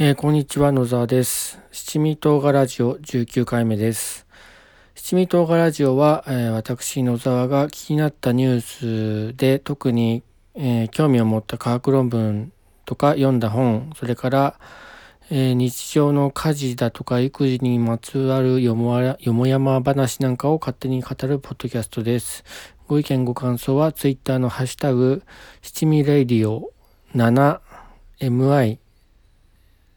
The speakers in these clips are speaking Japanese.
えー、こんにちは野沢です。七味唐辛ラジオ19回目です。七味唐辛ラジオは、えー、私野沢が気になったニュースで特に、えー、興味を持った科学論文とか読んだ本それから、え日常の家事だとか育児にまつわるよもよもやま話なんかを勝手に語るポッドキャストです。ご意見ご感想はツイッターのハッシュタグ七味レイディオ 7mi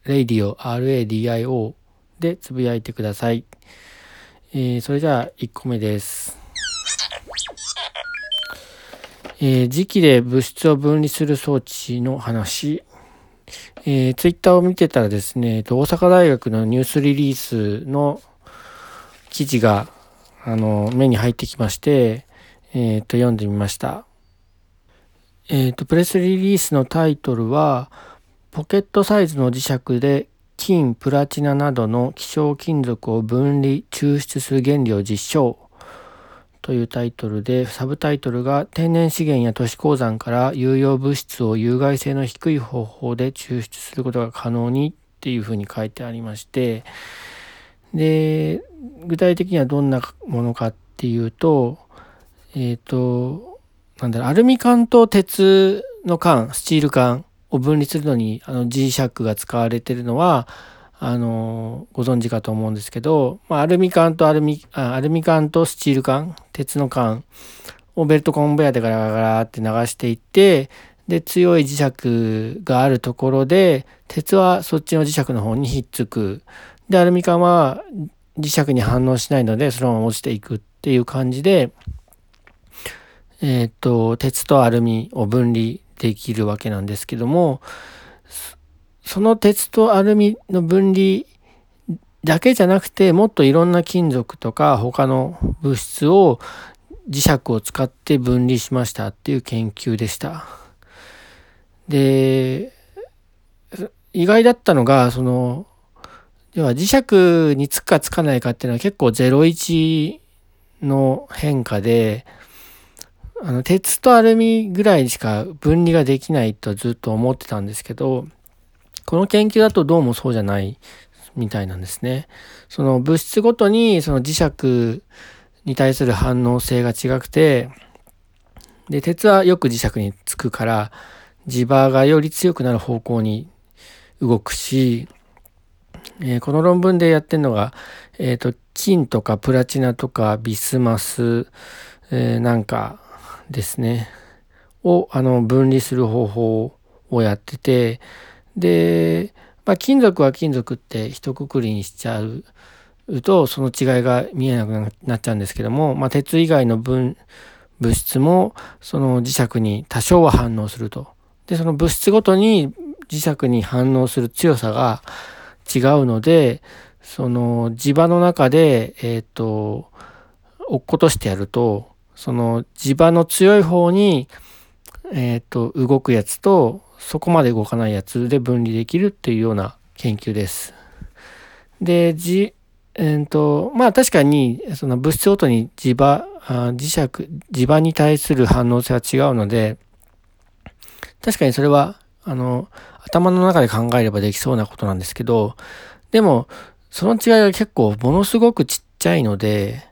radio RADIO でつぶやいてください。えー、それじゃあ1個目です。えー、磁気で物質を分離する装置の話。えー、ツイッターを見てたらですね、大阪大学のニュースリリースの記事があの目に入ってきまして、えー、と読んでみました。えっ、ー、とプレスリリースのタイトルはポケットサイズの磁石で金、プラチナなどの希少金属を分離、抽出する原理を実証というタイトルで、サブタイトルが天然資源や都市鉱山から有用物質を有害性の低い方法で抽出することが可能にっていうふうに書いてありまして、で、具体的にはどんなものかっていうと、えっ、ー、と、なんだろ、アルミ缶と鉄の缶、スチール缶を分離するのにあの磁石が使われてるのはあのご存知かと思うんですけど、まあ、アルミ缶とアルミあアルミ缶とスチール缶鉄の缶をベルトコンベヤでガラガラって流していってで強い磁石があるところで鉄はそっちの磁石の方にひっつく。でアルミ缶は磁石に反応しないのでそのまま落ちていくっていう感じでえっ、と鉄とアルミを分離できるわけなんですけどもその鉄とアルミの分離だけじゃなくてもっといろんな金属とか他の物質を磁石を使って分離しましたっていう研究でした。で意外だったのがその要は磁石につくかつかないかっていうのは結構01の変化であの鉄とアルミぐらいしか分離ができないとずっと思ってたんですけどこの研究だとどうもそうじゃないみたいなんですね。その物質ごとにその磁石に対する反応性が違くてで鉄はよく磁石につくから磁場がより強くなる方向に動くし、えー、この論文でやってるのが、えーと、金とかプラチナとかビスマス、えー、なんかですねをあの分離する方法をやっててで、まあ、金属は金属って一括りにしちゃうとその違いが見えなくなっちゃうんですけども、まあ、鉄以外の分物質もその磁石に多少は反応すると。でその物質ごとに磁石に反応する強さが違うのでその磁場の中でえっ、ー、と落っことしてやるとその磁場の強い方に、えっ、ー、と、動くやつと、そこまで動かないやつで分離できるっていうような研究です。で、じ、えー、と、まあ確かに、その物質ごとに磁場、磁石、磁場に対する反応性は違うので、確かにそれは、あの、頭の中で考えればできそうなことなんですけど、でも、その違いが結構ものすごくちっちゃいので、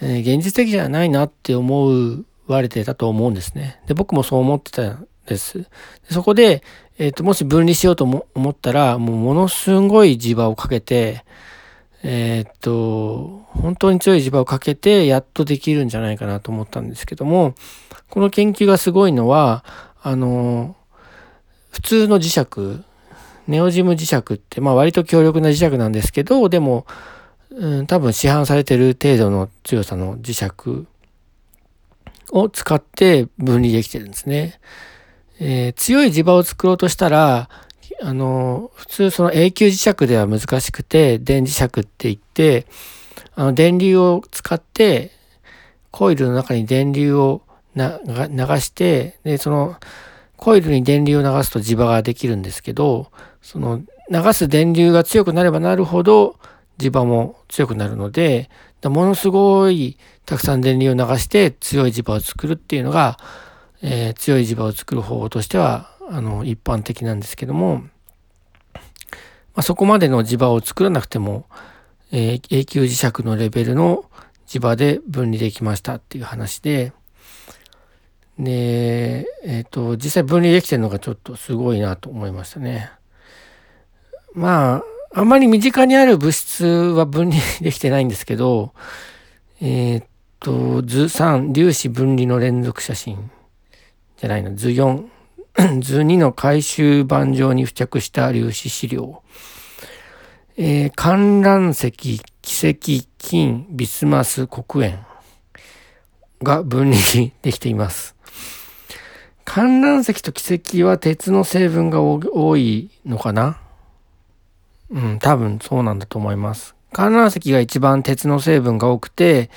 えー、現実的じゃないなって思われてたと思うんですね。で、僕もそう思ってたんです。でそこで、えっ、ー、と、もし分離しようと思ったら、もうものすごい磁場をかけて、えっ、ー、と、本当に強い磁場をかけて、やっとできるんじゃないかなと思ったんですけども、この研究がすごいのは、あの、普通の磁石、ネオジム磁石って、まあ割と強力な磁石なんですけど、でも、うん、多分市販されてる程度の強さの磁石を使って分離できてるんですね。えー、強い磁場を作ろうとしたら、あの、普通その永久磁石では難しくて、電磁石って言って、あの、電流を使って、コイルの中に電流を流して、で、その、コイルに電流を流すと磁場ができるんですけど、その、流す電流が強くなればなるほど、磁場も強くなるので、ものすごいたくさん電流を流して強い磁場を作るっていうのが、えー、強い磁場を作る方法としてはあの一般的なんですけどもまあ、そこまでの磁場を作らなくても、えー、永久磁石のレベルの磁場で分離できましたっていう話で、で、えっ、ー、と、実際分離できてるのがちょっとすごいなと思いましたね。まあ、あまり身近にある物質は分離できてないんですけど、えっ、と、図3、粒子分離の連続写真じゃないの、図4、図2の回収板状に付着した粒子資料。えー、観覧石、奇跡、金、ビスマス、黒鉛が分離できています。観覧石と奇跡は鉄の成分が多いのかな？うん、多分そうなんだと思います。観覧石が一番鉄の成分が多くて、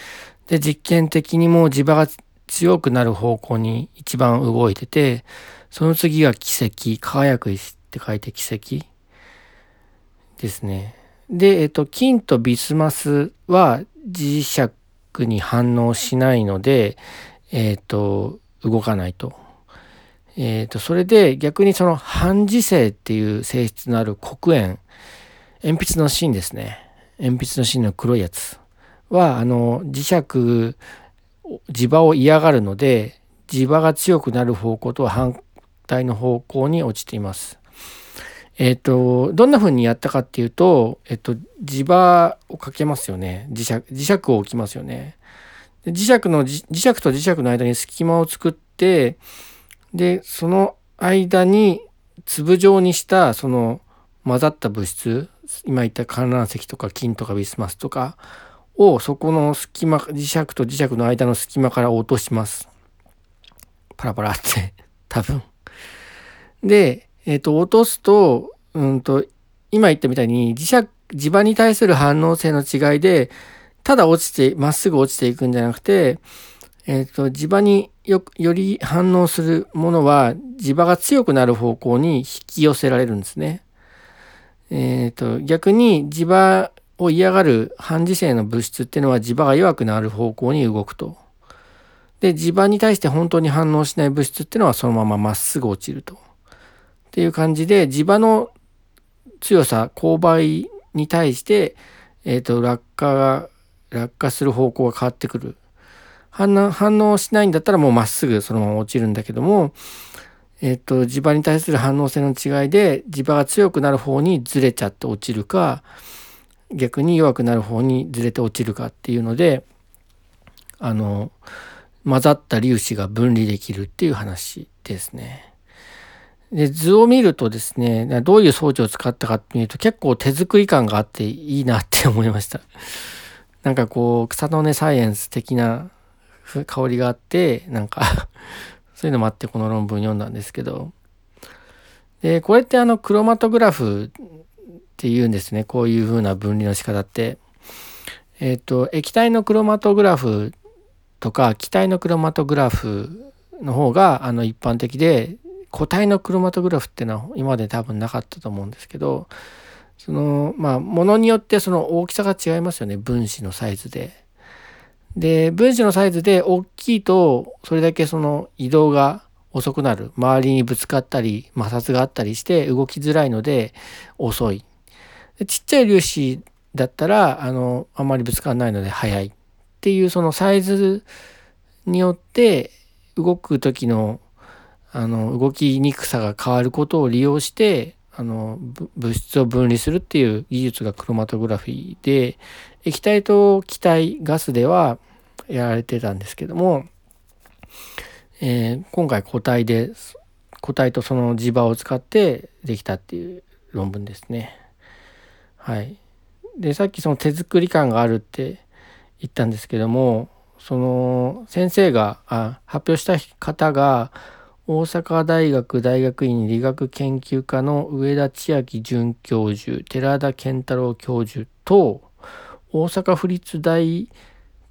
で、実験的にも磁場が強くなる方向に一番動いてて、その次が奇跡、輝く石って書いて奇跡ですね。で、えっと、金とビスマスは磁石に反応しないので、えっと、動かないと。えっと、それで逆にその反磁性っていう性質のある黒鉛、鉛筆の芯ですね。鉛筆の芯の黒いやつは、あの、磁石、磁場を嫌がるので、磁場が強くなる方向とは反対の方向に落ちています。えっ、ー、と、どんな風にやったかっていうと、えっ、と、磁場をかけますよね。磁石、磁石を置きますよね。で磁石の、磁石と磁石の間に隙間を作って、で、その間に粒状にしたその混ざった物質、今言った観覧石とか金とかビスマスとかをそこの隙間、磁石と磁石の間の隙間から落とします。パラパラって 多分。で、えっ、ー、と、落とすと、うんと、今言ったみたいに磁石、磁場に対する反応性の違いで、ただ落ちて、まっすぐ落ちていくんじゃなくて、えっ、ー、と、磁場によ、より反応するものは、磁場が強くなる方向に引き寄せられるんですね。えっ、ー、と、逆に磁場を嫌がる反磁性の物質っていうのは磁場が弱くなる方向に動くと。で、磁場に対して本当に反応しない物質っていうのはそのまままっすぐ落ちると。っていう感じで、磁場の強さ、勾配に対して、えっ、ー、と、落下が、落下する方向が変わってくる。反応、反応しないんだったらもうまっすぐそのまま落ちるんだけども、えっ、と、磁場に対する反応性の違いで、磁場が強くなる方にずれちゃって落ちるか、逆に弱くなる方にずれて落ちるかっていうので、あの、混ざった粒子が分離できるっていう話ですね。で、図を見るとですね、どういう装置を使ったかっていうと結構手作り感があっていいなって思いました。なんかこう、草の根サイエンス的な香りがあって、なんかそういうのもあってこの論文読んだんですけど、で、これってあのクロマトグラフっていうんですね。こういう風な分離の仕方って。えっ、ー、と、液体のクロマトグラフとか気体のクロマトグラフの方があの一般的で、固体のクロマトグラフっていうのは今まで多分なかったと思うんですけど、その、まあ、ものによってその大きさが違いますよね。分子のサイズで。で、分子のサイズで大きいと、それだけその移動が遅くなる。周りにぶつかったり、摩擦があったりして動きづらいので遅い。ちっちゃい粒子だったら、あの、あんまりぶつからないので速い。っていうそのサイズによって動く時のあの動きにくさが変わることを利用してあの物質を分離するっていう技術がクロマトグラフィーで液体と気体ガスではやられてたんですけども、えー、今回固体で固体とその磁場を使ってできたっていう論文ですね。はい。でさっきその手作り感があるって言ったんですけどもその先生があ発表した方が大阪大学大学院理学研究科の上田千秋准教授寺田健太郎教授と大阪府立大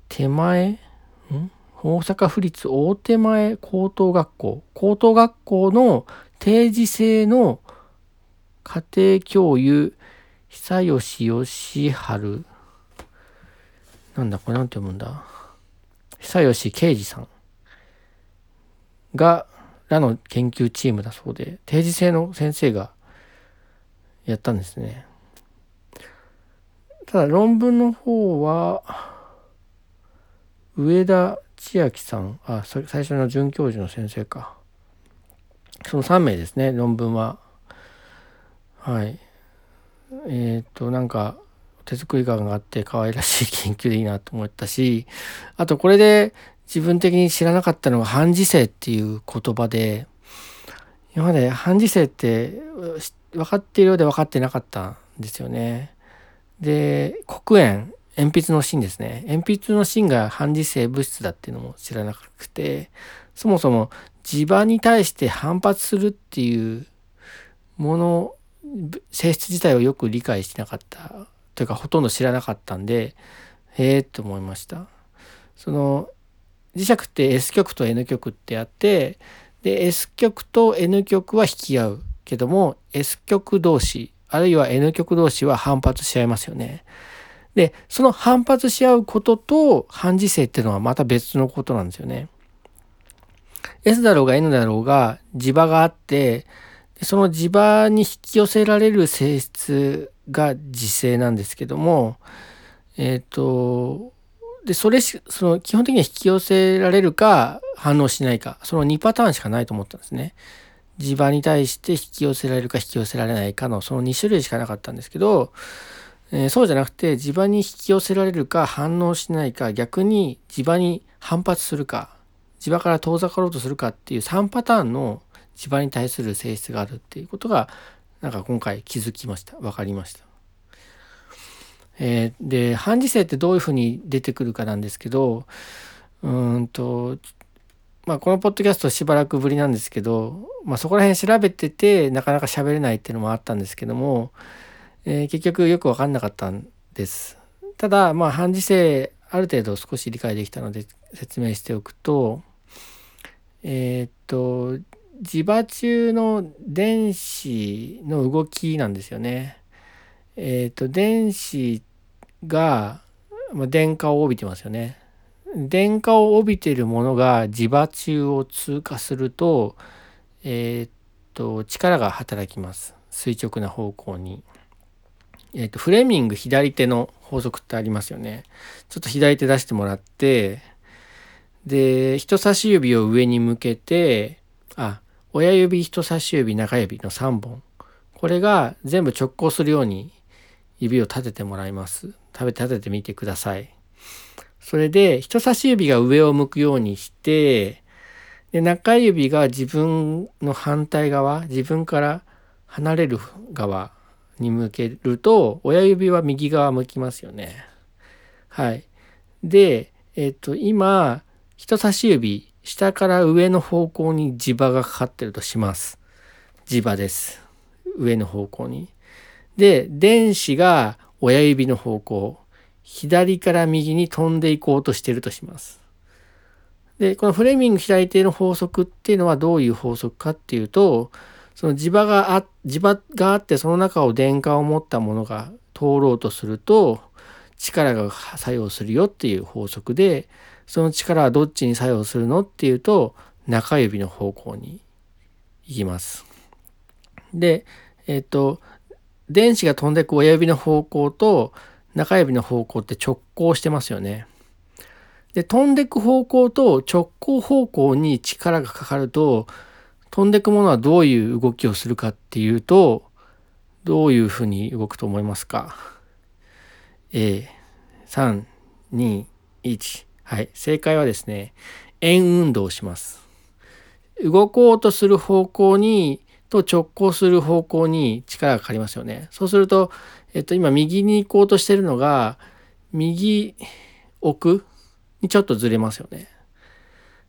手前？ん？大阪府立大手前高等学校。高等学校の定時制の家庭教諭久吉義治。なんだこれなんて読むんだ？久吉啓二さん。がらの研究チームだそうで定時制の先生がやったんですね。ただ論文の方は、上田千秋さん、あ、最初の准教授の先生か。その3名ですね、論文は。はい。えっ、と、なんか、手作り感があって可愛らしい研究でいいなと思ったし、あとこれで自分的に知らなかったのが半時世っていう言葉で、今まで半時世って分かっているようで分かってなかったんですよね。で、黒鉛、鉛筆の芯ですね。鉛筆の芯が半時世物質だっていうのも知らなくて、そもそも磁場に対して反発するっていうもの、性質自体をよく理解してなかったというかほとんど知らなかったんで、へえって思いました。その磁石って S 極と N 極ってあってで S 極と N 極は引き合うけども S 極同士あるいは N 極同士は反発し合いますよね。で、その反発し合うことと反磁性っていうのはまた別のことなんですよね。S だろうが N だろうが磁場があって、その磁場に引き寄せられる性質が磁性なんですけども、えっ、ー、と、で、それ、その基本的には引き寄せられるか反応しないか、その2パターンしかないと思ったんですね。磁場に対して引き寄せられるか引き寄せられないかのその2種類しかなかったんですけど、えー、そうじゃなくて磁場に引き寄せられるか反応しないか逆に磁場に反発するか磁場から遠ざかろうとするかっていう3パターンの磁場に対する性質があるっていうことがなんか今回気づきました分かりました。えー、で反磁性ってどういうふうに出てくるかなんですけどうんとまあこのポッドキャストしばらくぶりなんですけど、まあ、そこら辺調べててなかなか喋れないっていうのもあったんですけどもえー、結局よく分かんなかったんです。ただまあ反時性ある程度少し理解できたので説明しておくとえー、っと磁場中の電子の動きなんですよね。えー、っと電子がま電荷を帯びてますよね。電荷を帯びているものが磁場中を通過すると,、えー、っと力が働きます。垂直な方向に。えっ、ー、と、フレミング左手の法則ってありますよね。ちょっと左手出してもらって、で、人差し指を上に向けて、あ、親指、人差し指、中指の3本。これが全部直行するように指を立ててもらいます。食べ立ててみてください。それで、人差し指が上を向くようにして、で中指が自分の反対側、自分から離れる側に向けると親指は右側向きますよね。はい。で、えっ、と今人差し指下から上の方向に磁場がかかってるとします。磁場です。上の方向に。で電子が親指の方向左から右に飛んでいこうとしてるとします。でこのフレミング左手の法則っていうのはどういう法則かっていうとその磁場があ磁場があってその中を電荷を持ったものが通ろうとすると力が作用するよっていう法則でその力はどっちに作用するのっていうと中指の方向に行きます。でえっ、と電子が飛んでく親指の方向と中指の方向って直行してますよね。で飛んでく方向と直行方向に力がかかると飛んでくものはどういう動きをするかっていうとどういうふうに動くと思いますか ?A321 はい。正解はですね円運動をします。動こうとする方向にと直行する方向に力がかかりますよね。そうすると、えっと、今右に行こうとしてるのが右奥にちょっとずれますよね。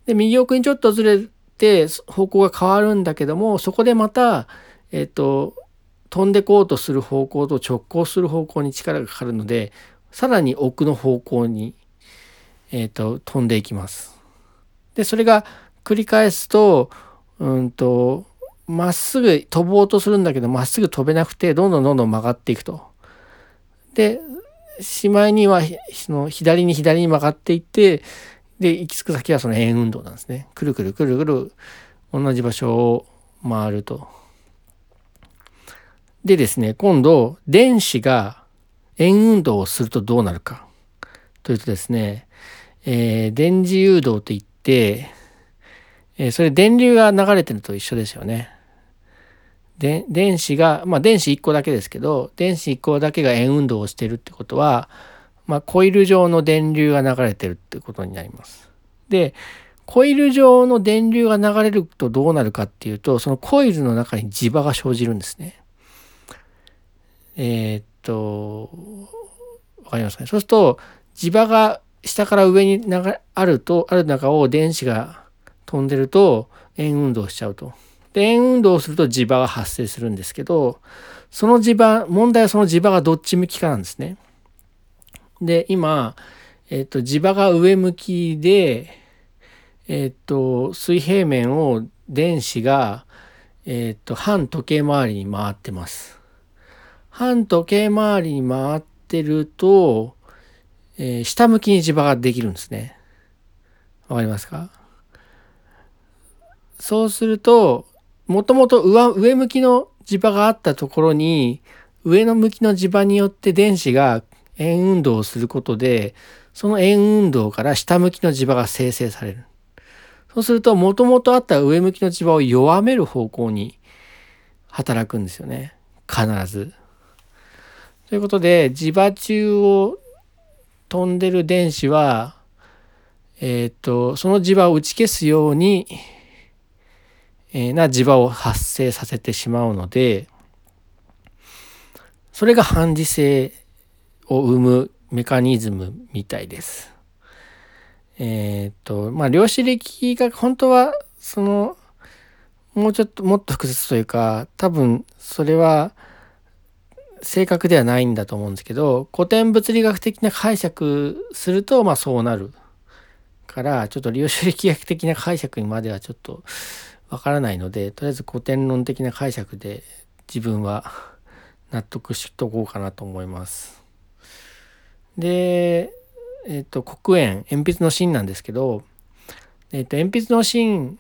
で右奥にちょっとずれって方向が変わるんだけどもそこでまた、えっと、飛んでこうとする方向と直行する方向に力がかかるのでさらに奥の方向に、えっと、飛んでいきます。でそれが繰り返すとうんとまっすぐ飛ぼうとするんだけどまっすぐ飛べなくてどんどんどんどん曲がっていくと。でしまいにはその左に左に曲がっていってで、行き着く先はその円運動なんですね。くるくるくるくる同じ場所を回ると。でですね、今度、電子が、円運動をするとどうなるかというとですね、えー、電磁誘導といって、えー、それ電流が流れてると一緒ですよね。で電子が、まあ電子1個だけですけど、電子1個だけが円運動をしてるってことは、まあコイル状の電流が流れてるってことになります。で、コイル状の電流が流れるとどうなるかっていうと、そのコイルの中に磁場が生じるんですね。えー、っと、わかりますかね？そうすると、磁場が下から上に流れあると、ある中を電子が飛んでると、円運動しちゃうと。で、円運動をすると磁場が発生するんですけど、その磁場、問題はその磁場がどっち向きかなんですね。で、今、えっ、と、磁場が上向きで、えっ、と、水平面を電子が、えっ、と、反時計回りに回ってます。反時計回りに回ってると、えー、下向きに磁場ができるんですね。わかりますか？そうすると、もともと上向きの磁場があったところに、上の向きの磁場によって電子が円運動をすることで、その円運動から下向きの磁場が生成される。そうすると、もともとあった上向きの磁場を弱める方向に働くんですよね。必ず。ということで、磁場中を飛んでる電子は、えっ、と、その磁場を打ち消すように、えー、な磁場を発生させてしまうので、それが反磁性を生むメカニズムみたいです。えっ、ー、と、まあ、量子力が本当は、その、もうちょっともっと複雑というか、多分それは、正確ではないんだと思うんですけど古典物理学的な解釈するとまあそうなるからちょっと量子力学的な解釈にまではちょっとわからないのでとりあえず古典論的な解釈で自分は納得しとこうかなと思います。でえっ、と黒鉛鉛筆の芯なんですけど、えっ、と鉛筆の芯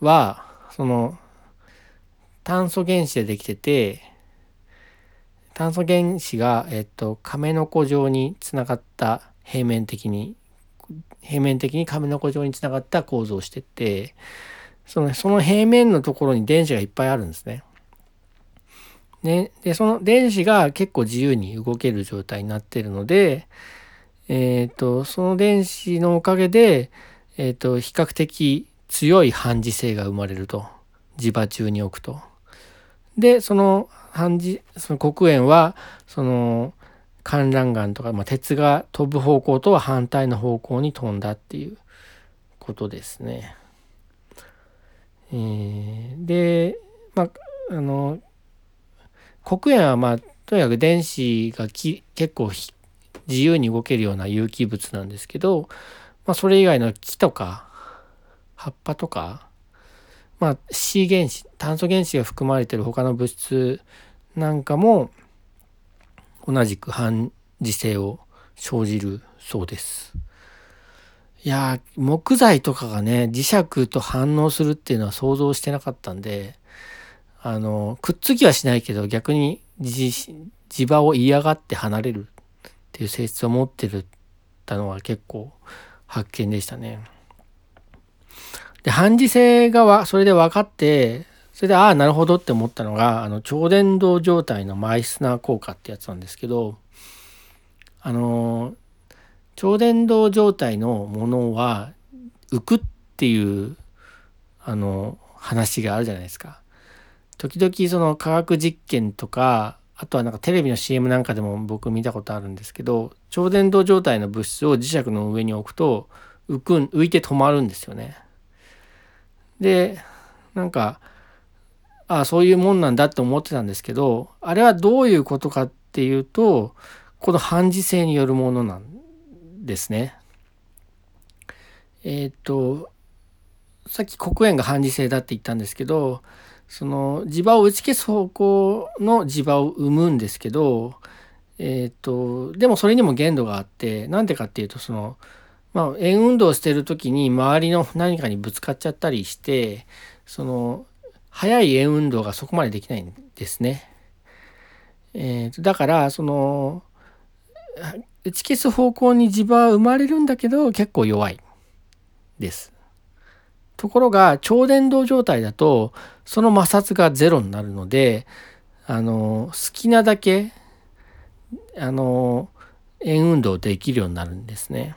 はその炭素原子でできてて炭素原子が、えっと、亀の子状につながった平面的に平面的に亀の子状につながった構造をしててそのその平面のところに電子がいっぱいあるんですね。ねでその電子が結構自由に動ける状態になってるので、えーと、その電子のおかげで、えーと比較的強い反磁性が生まれると磁場中に置くと。でその反時その黒鉛はその観覧眼とか、まあ、鉄が飛ぶ方向とは反対の方向に飛んだっていうことですね。えー、で、まあ、あの黒鉛はまあとにかく電子が結構自由に動けるような有機物なんですけど、まあ、それ以外の木とか葉っぱとかまあ、C 原子炭素原子が含まれてる他の物質なんかも同じく反磁性を生じるそうです。いや木材とかがね磁石と反応するっていうのは想像してなかったんであのくっつきはしないけど逆に磁場を嫌がって離れるっていう性質を持ってるたのは結構発見でしたね。で、反磁性がそれで分かって、それで、ああ、なるほどって思ったのが、あの、超伝導状態のマイスナー効果ってやつなんですけど、あの、超伝導状態のものは浮くっていう、あの、話があるじゃないですか。時々その科学実験とか、あとはなんかテレビの CM なんかでも僕見たことあるんですけど、超伝導状態の物質を磁石の上に置くと浮く、浮いて止まるんですよね。でなんかああそういうもんなんだって思ってたんですけどあれはどういうことかっていうとこの反磁性によるものなんですね。えっ、とさっき黒鉛が反磁性だって言ったんですけどその磁場を打ち消す方向の磁場を生むんですけどえっ、とでもそれにも限度があってなんでかっていうとそのまあ、円運動してる時に周りの何かにぶつかっちゃったりしてその速い円運動がそこまでできないんですね。えー、だからその打ち消す方向に磁場は生まれるんだけど結構弱いです。ところが超伝導状態だとその摩擦がゼロになるのであの好きなだけあの円運動できるようになるんですね。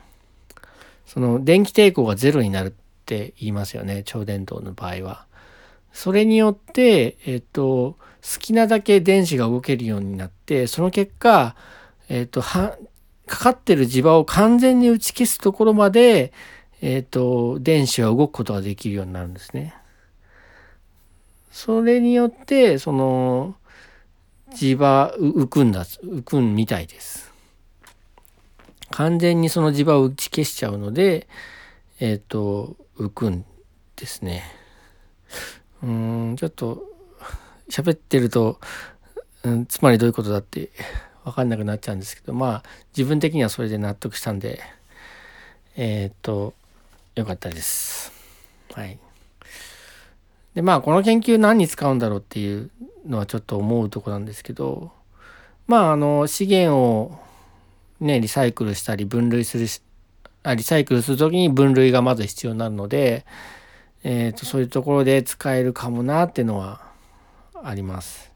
その電気抵抗がゼロになるって言いますよね超伝導の場合は。それによって、えっと、好きなだけ電子が動けるようになってその結果、えっと、はかかってる磁場を完全に打ち消すところまで、えっと、電子は動くことができるようになるんですね。それによってその磁場浮くんだ浮くんみたいです。完全にその磁場を打ち消しちゃうのでえっ、と浮くんですね。うんちょっと喋ってると、うん、つまりどういうことだって分かんなくなっちゃうんですけどまあ自分的にはそれで納得したんでえっ、とよかったです。はい。でまあこの研究何に使うんだろうっていうのはちょっと思うとこなんですけどまああの資源をねリサイクルしたり分類するあリサイクルする時に分類がまず必要になるのでえーと、そういうところで使えるかもなっていうのはあります。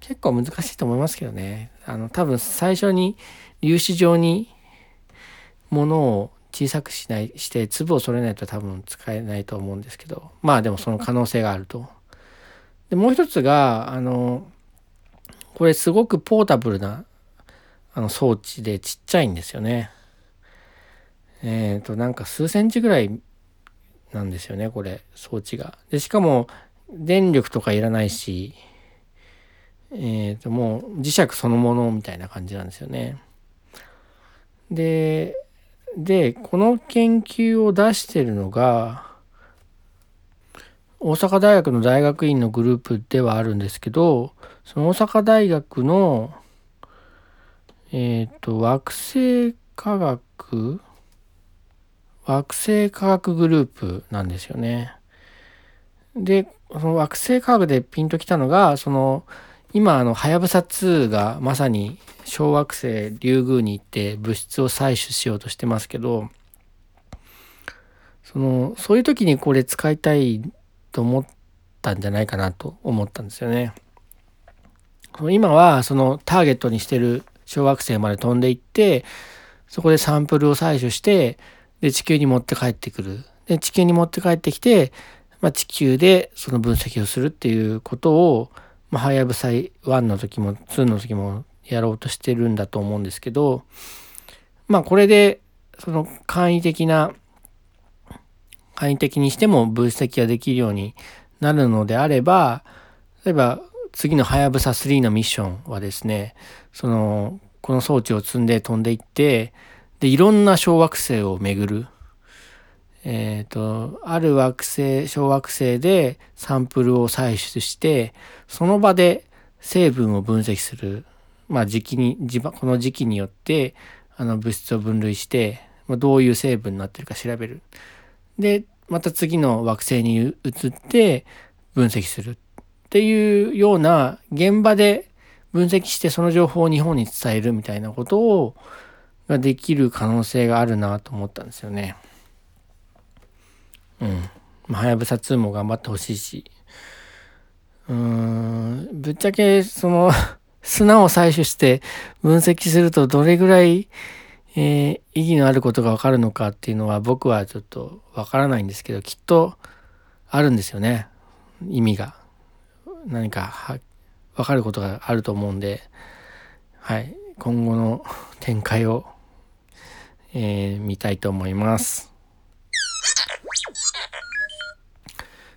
結構難しいと思いますけどね。あの多分最初に粒子状にものを小さくしないして粒をそれないと多分使えないと思うんですけどまあでもその可能性があると。でもう一つがあのこれすごくポータブルなあの装置でちっちゃいんですよね。えっ、ー、となんか数センチぐらいなんですよねこれ装置が。でしかも電力とかいらないし、えー、ともう磁石そのものみたいな感じなんですよね。ででこの研究を出してるのが大阪大学の大学院のグループではあるんですけどその大阪大学のえっ、ー、と惑星科学惑星科学グループなんですよね。で、その惑星科学でピンときたのが、その、今、あの、はやぶさ2がまさに小惑星リュウグウに行って物質を採取しようとしてますけど、その、そういう時にこれ使いたいと思ったんじゃないかなと思ったんですよね。今は、そのターゲットにしてる小惑星まで飛んでいって、そこでサンプルを採取して、で、地球に持って帰ってくる。で、地球に持って帰ってきて、まあ、地球でその分析をするっていうことを、まあ、はやぶさ1の時も2の時もやろうとしてるんだと思うんですけど、まあ、これで、その簡易的な、簡易的にしても分析ができるようになるのであれば、例えば次のはやぶさ3のミッションはですね、その、この装置を積んで飛んでいって、で、いろんな小惑星を巡る。えっ、ー、と、ある惑星、小惑星でサンプルを採取して、その場で成分を分析する。まあ、時期に、この時期によって、あの物質を分類して、まあ、どういう成分になってるか調べる。で、また次の惑星に移って分析するっていうような現場で分析してその情報を日本に伝えるみたいなことをができる可能性があるなと思ったんですよね。うん。ま、はやぶさ2も頑張ってほしいし。うーん、ぶっちゃけ、その 砂を採取して分析するとどれぐらい、えー、意義のあることがわかるのかっていうのは僕はちょっとわからないんですけど、きっとあるんですよね。意味が。何かわかることがあると思うんで、はい。今後の展開をえー、見たいと思います。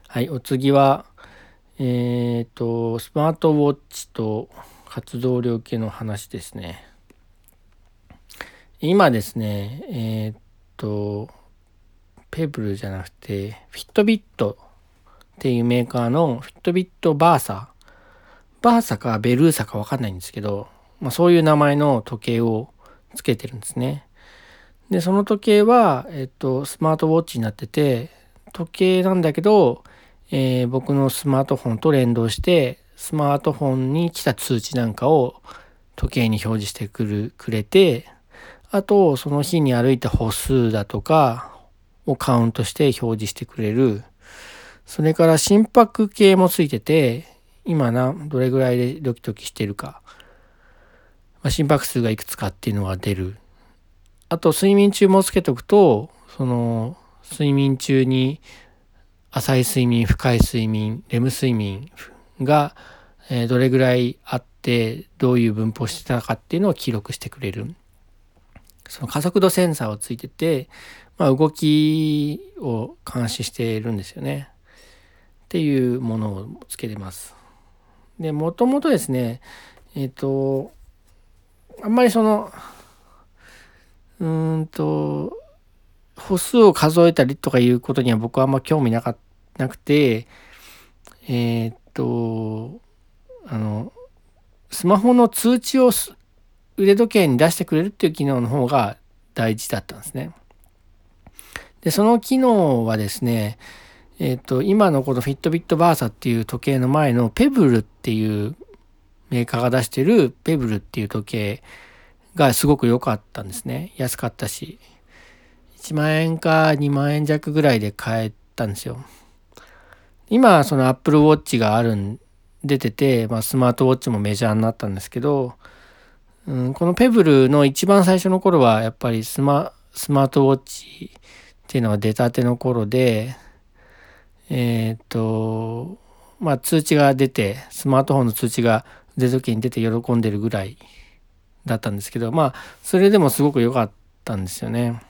はい、お次は、えっ、ー、と、スマートウォッチと活動量計の話ですね。今ですね、えっ、と、ペーブルじゃなくて、フィットビットっていうメーカーのフィットビットバーサバーサかベルーサかわかんないんですけど、まあ、そういう名前の時計をつけてるんですね。で、その時計は、えっと、スマートウォッチになってて、時計なんだけど、えー、僕のスマートフォンと連動して、スマートフォンに来た通知なんかを時計に表示してくるくれて、あとその日に歩いた歩数だとかをカウントして表示してくれる。それから心拍計もついてて今などれぐらいでドキドキしてるか、まあ、心拍数がいくつかっていうのが出る。あと睡眠中もつけとくとその睡眠中に浅い睡眠深い睡眠レム睡眠がどれぐらいあってどういう分布をしてたかっていうのを記録してくれる。その加速度センサーをついてて、まあ、動きを監視しているんですよね。っていうものをつけてます。でもともとですねえっ、ー、とあんまりそのうーんと歩数を数えたりとかいうことには僕はあんま興味なかなくてえっ、とあのスマホの通知を腕時計に出してくれるっていう機能の方が大事だったんですね。でその機能はですねえっ、と今のこのフィットビットバーサっていう時計の前のペブルっていうメーカーが出してるペブルっていう時計がすごく良かったんですね。安かったし。1万円か2万円弱ぐらいで買えたんですよ。今、その Apple Watch があるん、出てて、まあ、スマートウォッチもメジャーになったんですけど、うん、このペブルの一番最初の頃はやっぱりスマスマートウォッチっていうのが出たての頃で、えっ、と、まあ通知が出て、スマートフォンの通知が腕時に出て喜んでるぐらいだったんですけどまあそれでもすごく良かったんですよね。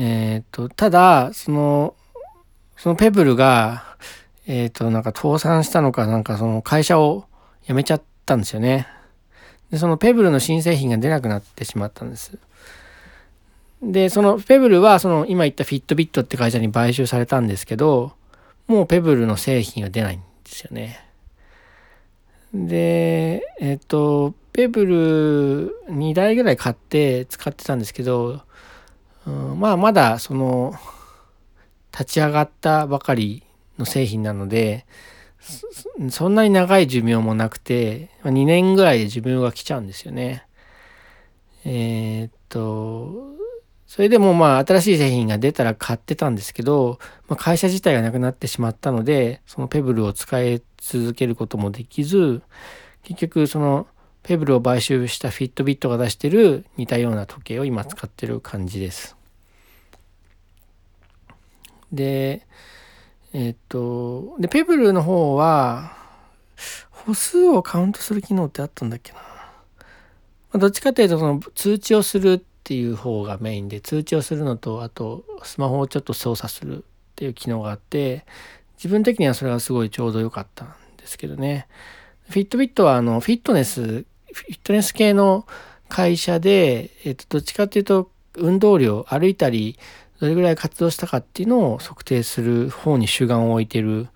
えっ、とただそのそのペブルがえっ、となんか倒産したのかなんかその会社を辞めちゃったんですよね。でそのペブルの新製品が出なくなってしまったんです。でそのペブルはその今言ったフィットビットって会社に買収されたんですけどもうペブルの製品が出ないんですよね。で、えっと、ペブル2台ぐらい買って使ってたんですけど、うん、まあまだその立ち上がったばかりの製品なのでそんなに長い寿命もなくて2年ぐらいで寿命が来ちゃうんですよね。えー、っとそれでもまあ新しい製品が出たら買ってたんですけど、まあ、会社自体がなくなってしまったのでそのペブルを使い続けることもできず結局そのペブルを買収したフィットビットが出してる似たような時計を今使ってる感じです。でえっとでペブルの方は歩数をカウントする機能ってあったんだっけな。どっちかというとその通知をするっていう方がメインで通知をするのとあとスマホをちょっと操作するっていう機能があって自分的にはそれはすごいちょうど良かったんですけどねフィットビットはあのフィットネスフィットネス系の会社で、えっと、どっちかっていうと運動量歩いたりどれぐらい活動したかっていうのを測定する方に主眼を置いてる、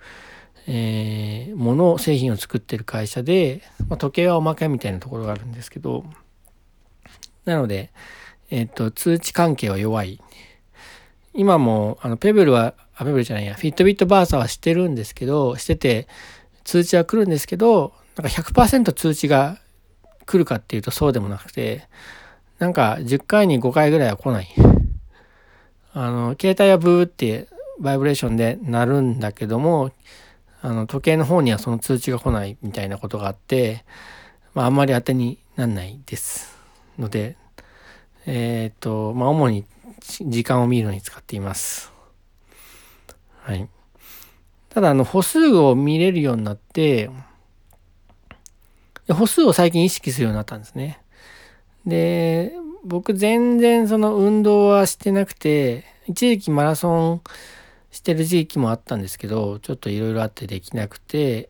えー、もの製品を作ってる会社で、まあ、時計はおまけみたいなところがあるんですけどなのでえっ、と、通知関係は弱い。今も、あの、ペブルは、あ、ペブルじゃないや、フィットビットバーサはしてるんですけど、してて、通知は来るんですけど、なんか100%通知が来るかっていうとそうでもなくて、なんか10回に5回ぐらいは来ない。あの、携帯はブーってバイブレーションで鳴るんだけども、あの、時計の方にはその通知が来ないみたいなことがあって、まあ、あんまり当てになんないです。ので、えっ、ー、と、まあ、主に時間を見るのに使っています。はい。ただ、あの、歩数を見れるようになって、歩数を最近意識するようになったんですね。で、僕全然その運動はしてなくて、一時期マラソンしてる時期もあったんですけど、ちょっといろいろあってできなくて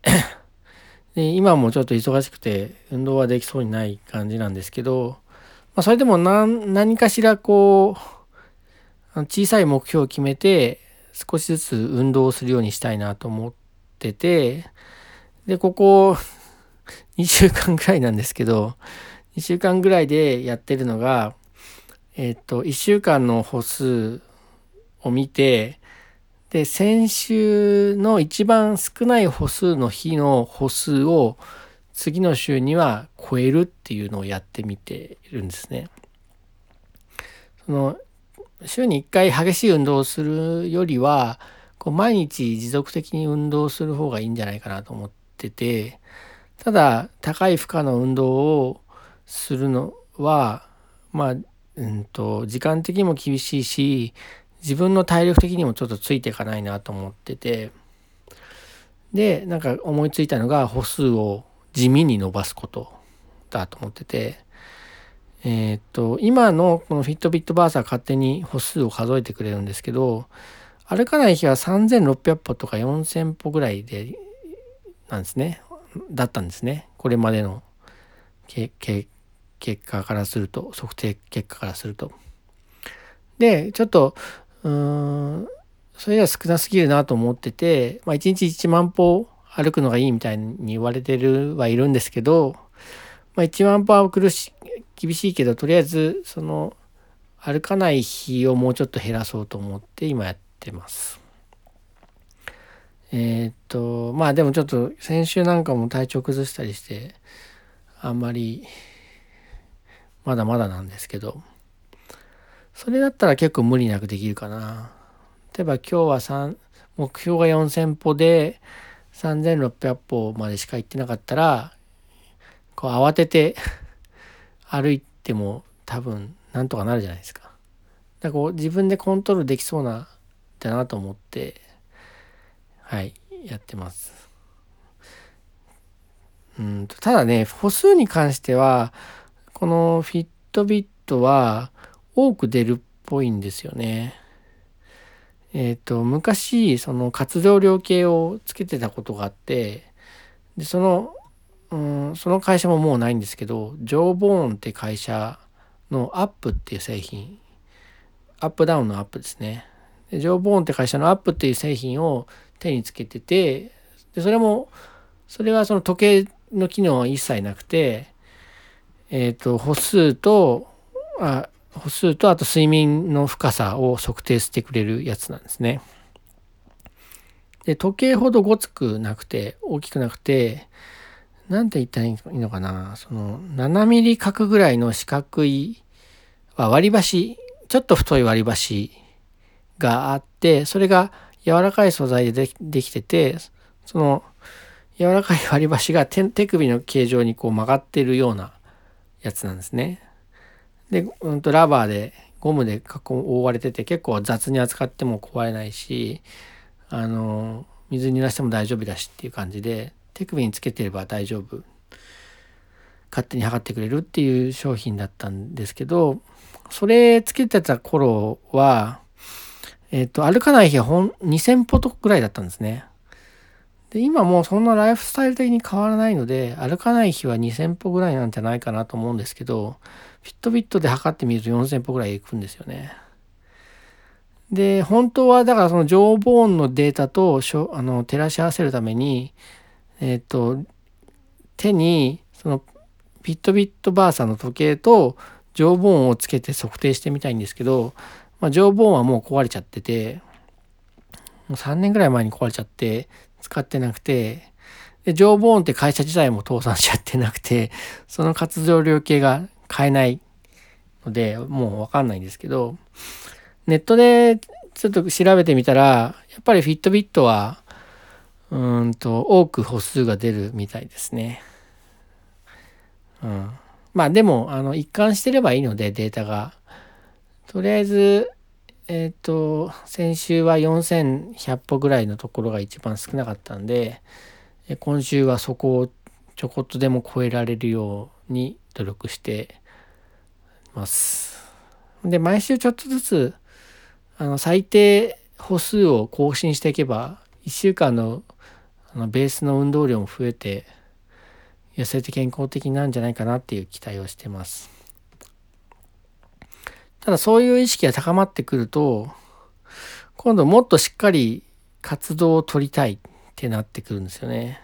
で、今もちょっと忙しくて運動はできそうにない感じなんですけど、まあ、それでも何何かしらこう小さい目標を決めて少しずつ運動をするようにしたいなと思っててでここ2週間ぐらいなんですけど2週間ぐらいでやってるのがえっと1週間の歩数を見てで先週の一番少ない歩数の日の歩数を次の週には超えるっていうのをやってみているんですね。その週に1回激しい運動をするよりはこう毎日持続的に運動する方がいいんじゃないかなと思っててただ高い負荷の運動をするのはまあ、うんと、時間的にも厳しいし自分の体力的にもちょっとついていかないなと思ってて。でなんか思いついたのが歩数を地味に伸ばすことだと思ってて。えー、っと今のこのフィットビットバーサー勝手に歩数を数えてくれるんですけど歩かない日は3600歩とか4000歩ぐらいでなんですね。だったんですね。これまでの結果からすると測定結果からすると。でちょっとうーんそれでは少なすぎるなと思ってて、まあ、1日1万歩歩くのがいいみたいに言われてるはいるんですけど、まあ、1万歩は苦し厳しいけどとりあえずその歩かない日をもうちょっと減らそうと思って今やってます。えー、っとまあでもちょっと先週なんかも体調崩したりしてあんまりまだまだなんですけどそれだったら結構無理なくできるかな。例えば今日は3目標が4,000歩で3,600歩までしか行ってなかったらこう慌てて 歩いても多分なんとかなるじゃないですか。だからこう自分でコントロールできそうなだなと思ってはいやってます。うんとただね歩数に関してはこのフィットビットは多く出るっぽいんですよね。えっ、ー、と昔その活動量計をつけてたことがあってでそのうんその会社ももうないんですけどジョーボーンって会社のアップっていう製品アップダウンのアップですねでジョーボーンって会社のアップっていう製品を手につけててでそれもそれはその時計の機能は一切なくてえっ、ー、と歩数とあ歩数とあと睡眠の深さを測定してくれるやつなんですね。で時計ほどごつくなくて大きくなくて何て言ったらいいのかなその7ミリ角ぐらいの四角い割り箸ちょっと太い割り箸があってそれが柔らかい素材でできててその柔らかい割り箸が手首の形状にこう曲がってるようなやつなんですね。で、うん、とラバーでゴムで覆われてて結構雑に扱っても壊れないしあの水に濡らしても大丈夫だしっていう感じで手首につけてれば大丈夫勝手に測ってくれるっていう商品だったんですけどそれつけてた頃はえっ、と歩かない日はほん2000歩とぐらいだったんですね。で今もうそんなライフスタイル的に変わらないので歩かない日は2000歩ぐらいなんじゃないかなと思うんですけどフィットビットで測ってみると4000歩ぐらいいくんですよね。で本当はだからそのジョーボーンのデータとしょあの照らし合わせるためにえっ、ー、と手にそのフィットビットバーサの時計とジョーボーンをつけて測定してみたいんですけど、まあ、ジョーボーンはもう壊れちゃっててもう3年ぐらい前に壊れちゃって使ってなくてでジョーボーンって会社自体も倒産しちゃってなくてその活動量計が買えないのでもうわかんないんですけどネットでちょっと調べてみたらやっぱりフィットビットはうんと多く歩数が出るみたいですね。うん、まあでもあの一貫してればいいのでデータが。とりあえずえっ、ー、と先週は4100歩ぐらいのところが一番少なかったんで今週はそこをちょこっとでも超えられるように努力してます。で毎週ちょっとずつあの最低歩数を更新していけば1週間のあのベースの運動量も増えて痩せて健康的なんじゃないかなっていう期待をしてます。ただそういう意識が高まってくると今度もっとしっかり活動を取りたいってなってくるんですよね。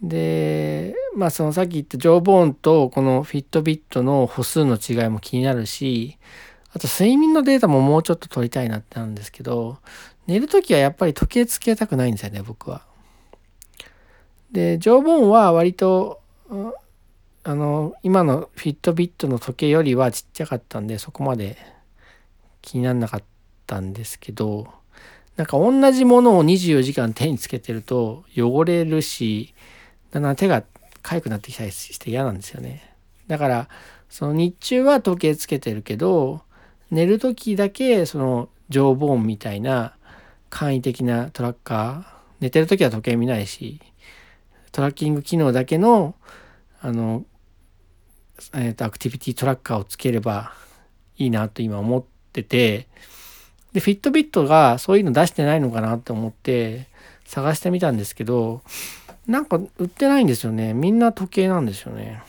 でまあそのさっき言ったジョーボーンとこのフィットビットの歩数の違いも気になるしあと睡眠のデータももうちょっと取りたいなってなるんですけど寝る時はやっぱり時計つけたくないんですよね僕は。でジョーボーンは割とあの今のフィットビットの時計よりはちっちゃかったんでそこまで気にならなかったんですけどなんか同じものを24時間手につけてると汚れるしだんだん手が痒くなってきたりして嫌なんですよね。だからその日中は時計つけてるけど寝る時だけそのジョーボーンみたいな簡易的なトラッカー寝てる時は時計見ないしトラッキング機能だけのあの、えーと、アクティビティトラッカーをつければいいなと今思っててでフィットビットがそういうの出してないのかなって思って探してみたんですけどなんか売ってないんですよね。みんな時計なんですよね。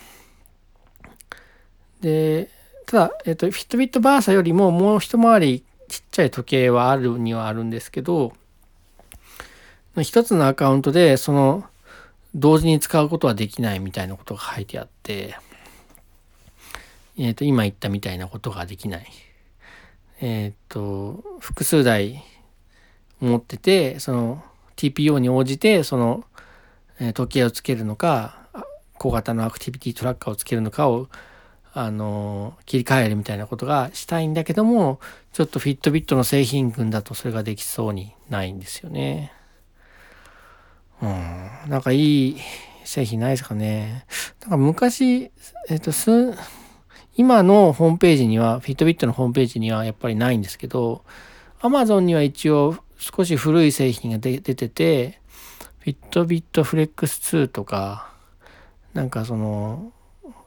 でただ、えっ、ー、と、フィットビットバーサよりももう一回りちっちゃい時計はあるにはあるんですけど一つのアカウントでその同時に使うことはできないみたいなことが書いてあって、えっ、ー、と、今言ったみたいなことができない。えっ、ー、と、複数台持ってて、その TPO に応じて、その、え時計をつけるのか、小型のアクティビティトラッカーをつけるのかを、あの、切り替えるみたいなことがしたいんだけども、ちょっとフィットビットの製品群だとそれができそうにないんですよね。うん、なんかいい製品ないですかね。なんか昔、えっと、す、今のホームページには、フィットビットのホームページにはやっぱりないんですけど、Amazon には一応少し古い製品が出てて、フィットビットフレックス2とか、なんかその、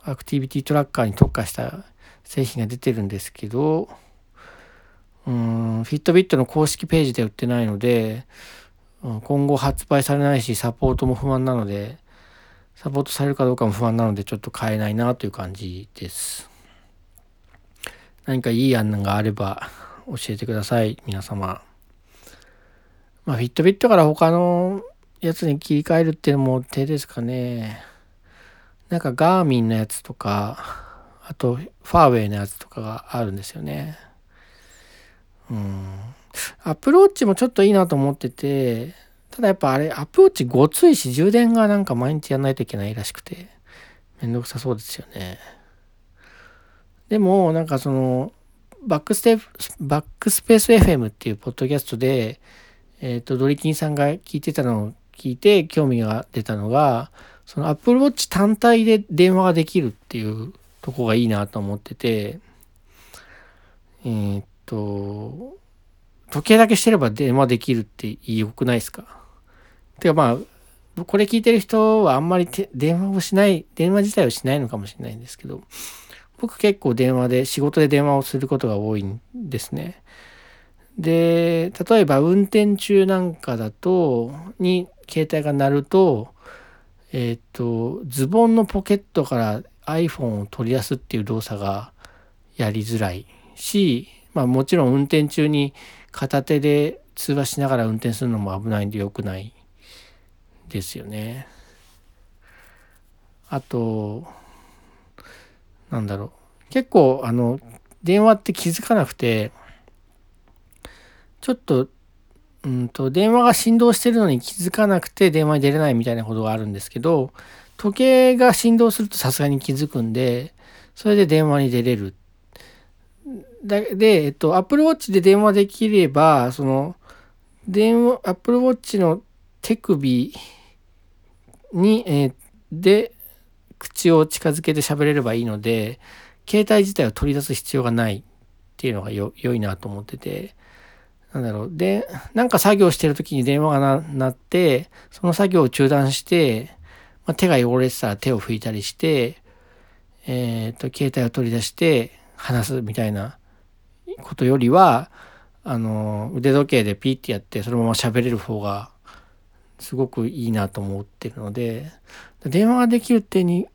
アクティビティトラッカーに特化した製品が出てるんですけど、うん、フィットビットの公式ページで売ってないので、今後発売されないし、サポートも不安なので、サポートされるかどうかも不安なので、ちょっと買えないなという感じです。何かいい案があれば教えてください、皆様。まあ、フィットビットから他のやつに切り替えるっていうのも手ですかね。なんかガーミンのやつとか、あとファーウェイのやつとかがあるんですよね。うん。アプローチもちょっといいなと思ってて、ただやっぱあれ、アプローチごついし、充電がなんか毎日やんないといけないらしくて、めんどくさそうですよね。でも、なんかその、バックステバックスペース FM っていうポッドキャストで、えっ、ー、と、ドリキンさんが聞いてたのを聞いて興味が出たのが、その Apple Watch 単体で電話ができるっていうとこがいいなと思ってて、えっ、と、時計だけしてれば電話できるって良くないですか？てかまあ、これ聞いてる人はあんまり電話をしない、電話自体をしないのかもしれないんですけど、僕結構電話で、仕事で電話をすることが多いんですね。で、例えば運転中なんかだと、に携帯が鳴ると、えっ、と、ズボンのポケットから iPhone を取り出すっていう動作がやりづらいし、まあもちろん運転中に片手で通話しながら運転するのも危ないんで良くないですよね。あとなんだろう結構あの電話って気づかなくてちょっとうんと電話が振動してるのに気づかなくて電話に出れないみたいなことがあるんですけど時計が振動するとさすがに気づくんでそれで電話に出れるで、えっと、Apple Watch で電話できれば、その、電話、Apple Watch の手首に、えー、で、口を近づけて喋れればいいので、携帯自体を取り出す必要がないっていうのがよ良いなと思ってて、なんだろう。で、なんか作業してる時に電話が鳴って、その作業を中断して、まあ、手が汚れてたら手を拭いたりして、えっ、ー、と、携帯を取り出して話すみたいなことよりはあの腕時計でピッてやってそのまま喋れる方がすごくいいなと思ってるので電話ができる点にっ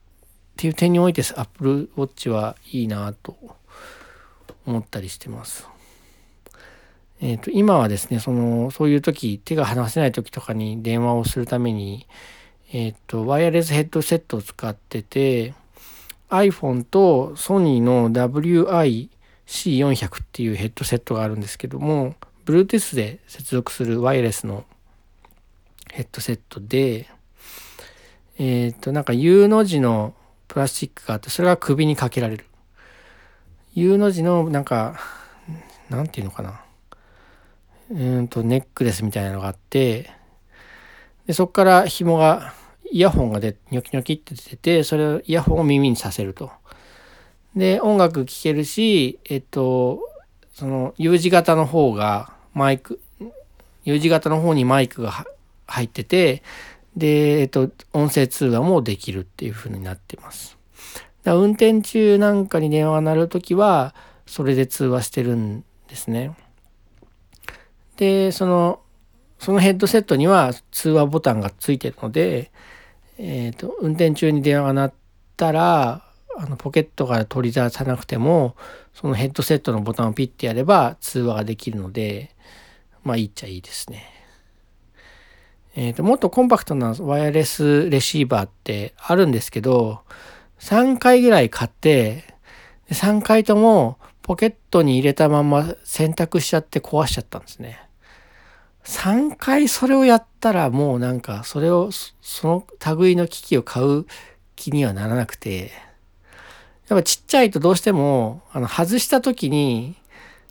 ていう点において Apple Watch はいいなと思ったりしてます。えーと、今はですねそのそういう時手が離せない時とかに電話をするために、えーとワイヤレスヘッドセットを使ってて iPhone とソニーの WI C400 っていうヘッドセットがあるんですけども Bluetooth で接続するワイヤレスのヘッドセットでえっ、と、なんか U の字のプラスチックがあって、それが首にかけられる。U の字のなんか、なんていうのかな。うんと、ネックレスみたいなのがあって、で、そこから紐が、イヤホンがで、ニョキニョキって出てて、それをイヤホンを耳にさせると。で、音楽聴けるし、えっと、その U 字型の方がマイク、U 字型の方にマイクが入ってて、で、えっと、音声通話もできるっていう風になってます。だ運転中なんかに電話が鳴るときは、それで通話してるんですね。で、その、そのヘッドセットには通話ボタンがついてるので、えっ、ー、と、運転中に電話が鳴ったら、あのポケットから取り出さなくても、そのヘッドセットのボタンをピッてやれば通話ができるので、まあいいっちゃいいですね。えっ、ー、と、もっとコンパクトなワイヤレスレシーバーってあるんですけど、3回ぐらい買って、3回ともポケットに入れたまま洗濯しちゃって壊しちゃったんですね。3回それをやったらもうなんかそれをその類の機器を買う気にはならなくてやっぱちっちゃいとどうしてもあの外した時に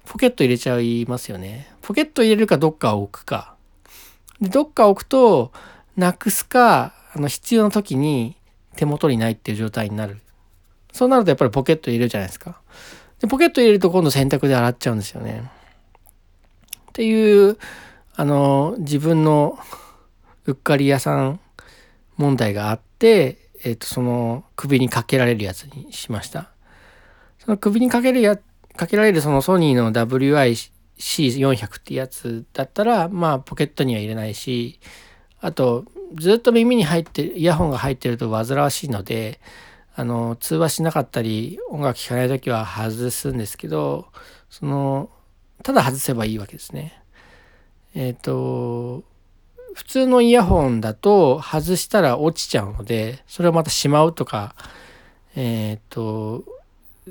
ポケット入れちゃいますよね。ポケット入れるかどっか置くか。でどっか置くとなくすかあの必要な時に手元にないっていう状態になる。そうなるとやっぱりポケット入れるじゃないですか。で、ポケット入れると今度洗濯で洗っちゃうんですよね。っていう、あの、自分のうっかり屋さん問題があって、えっ、ー、と、その首にかけられるやつにしました。その首にかけるや、かけられるそのソニーの WIC400 ってやつだったら、まあポケットには入れないし、あと、ずっと耳に入って、イヤホンが入ってると煩わしいので、あの、通話しなかったり、音楽聴かない時は外すんですけど、その、ただ外せばいいわけですね。えっ、ー、と、普通のイヤホンだと外したら落ちちゃうので、それをまたしまうとか、えっ、ー、と、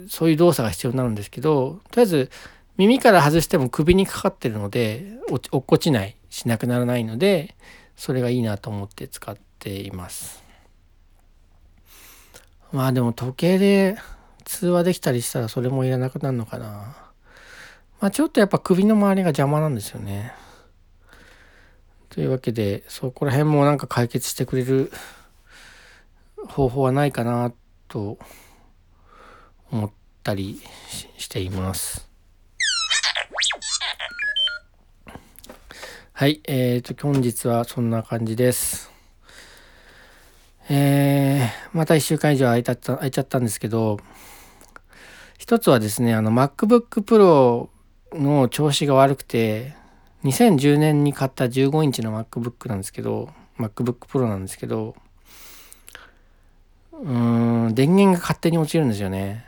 そういう動作が必要になるんですけど、とりあえず耳から外しても首にかかってるので、落っこちない、しなくならないので、それがいいなと思って使っています。まあでも時計で通話できたりしたらそれもいらなくなるのかな。まあちょっとやっぱ首の周りが邪魔なんですよね。というわけでそこら辺もなんか解決してくれる方法はないかなと思ったりしています。はい、えーと、本日はそんな感じです。えー、また1週間以上空いた空いちゃったんですけど、一つはですね、あの MacBook Pro の調子が悪くて、2010年に買った15インチの MacBook なんですけど、MacBook Pro なんですけど、うーん、電源が勝手に落ちるんですよね。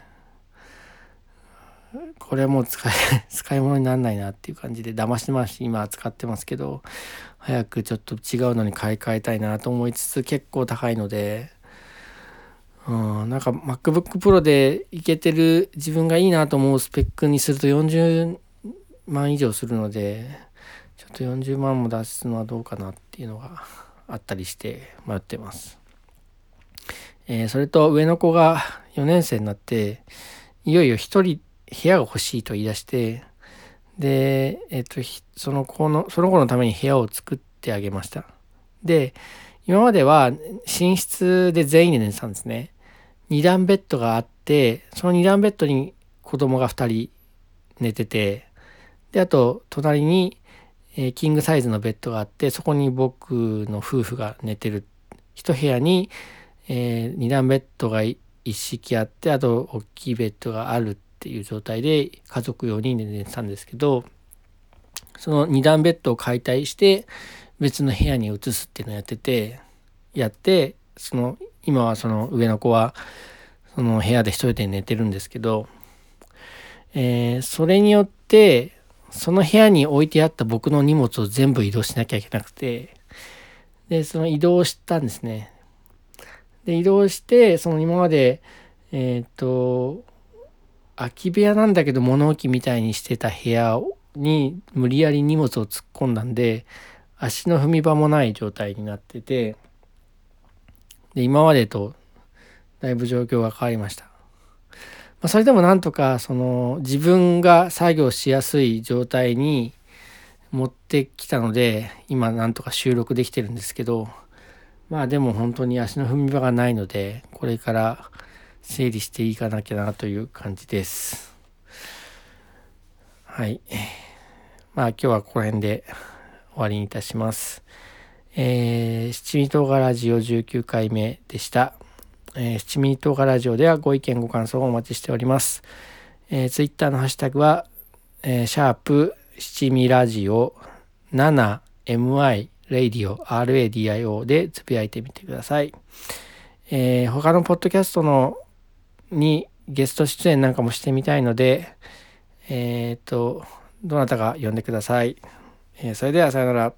これはもう使い、使い物にならないなっていう感じで、騙してますし、今使ってますけど、早くちょっと違うのに買い替えたいなと思いつつ、結構高いので、うん、なんか MacBook Pro でいけてる自分がいいなと思うスペックにすると40万以上するので、ょっと40万も出すのはどうかなっていうのがあったりして迷ってます。えー、それと上の子が4年生になって、いよいよ一人部屋が欲しいと言い出してで、えっと、その子のその子のために部屋を作ってあげましたで今までは寝室で全員で寝てたんですね2段ベッドがあってその2段ベッドに子供が2人寝ててであと隣に、えー、キングサイズのベッドがあってそこに僕の夫婦が寝てる一部屋に、えー、2段ベッドが一式あってあと大きいベッドがあるっていう状態で家族4人で寝てたんですけどその2段ベッドを解体して別の部屋に移すっていうのをやっててやってその今はその上の子はその部屋で一人で寝てるんですけど、えー、それによってその部屋に置いてあった僕の荷物を全部移動しなきゃいけなくて。でその移動したんですね。で移動してその今までえっ、ー、と空き部屋なんだけど物置みたいにしてた部屋に無理やり荷物を突っ込んだんで足の踏み場もない状態になってて。で今までとだいぶ状況が変わりました。まあ、それでもなんとかその自分が作業しやすい状態に持ってきたので今なんとか収録できてるんですけどまあでも本当に足の踏み場がないのでこれから整理していかなきゃなという感じです。はい。まあ今日はここら辺で終わりにいたします。えー、七味唐辛ラジオ19回目でした。えー、七味唐辛ラジオではご意見ご感想をお待ちしております。えー、ツイッターのハッシュタグは、えー、シャープ七味ラジオ 7mi radio RADIO でつぶやいてみてください。えー、他のポッドキャストのにゲスト出演なんかもしてみたいので、えっ、ー、と、どなたか呼んでください。えー、それではさよなら。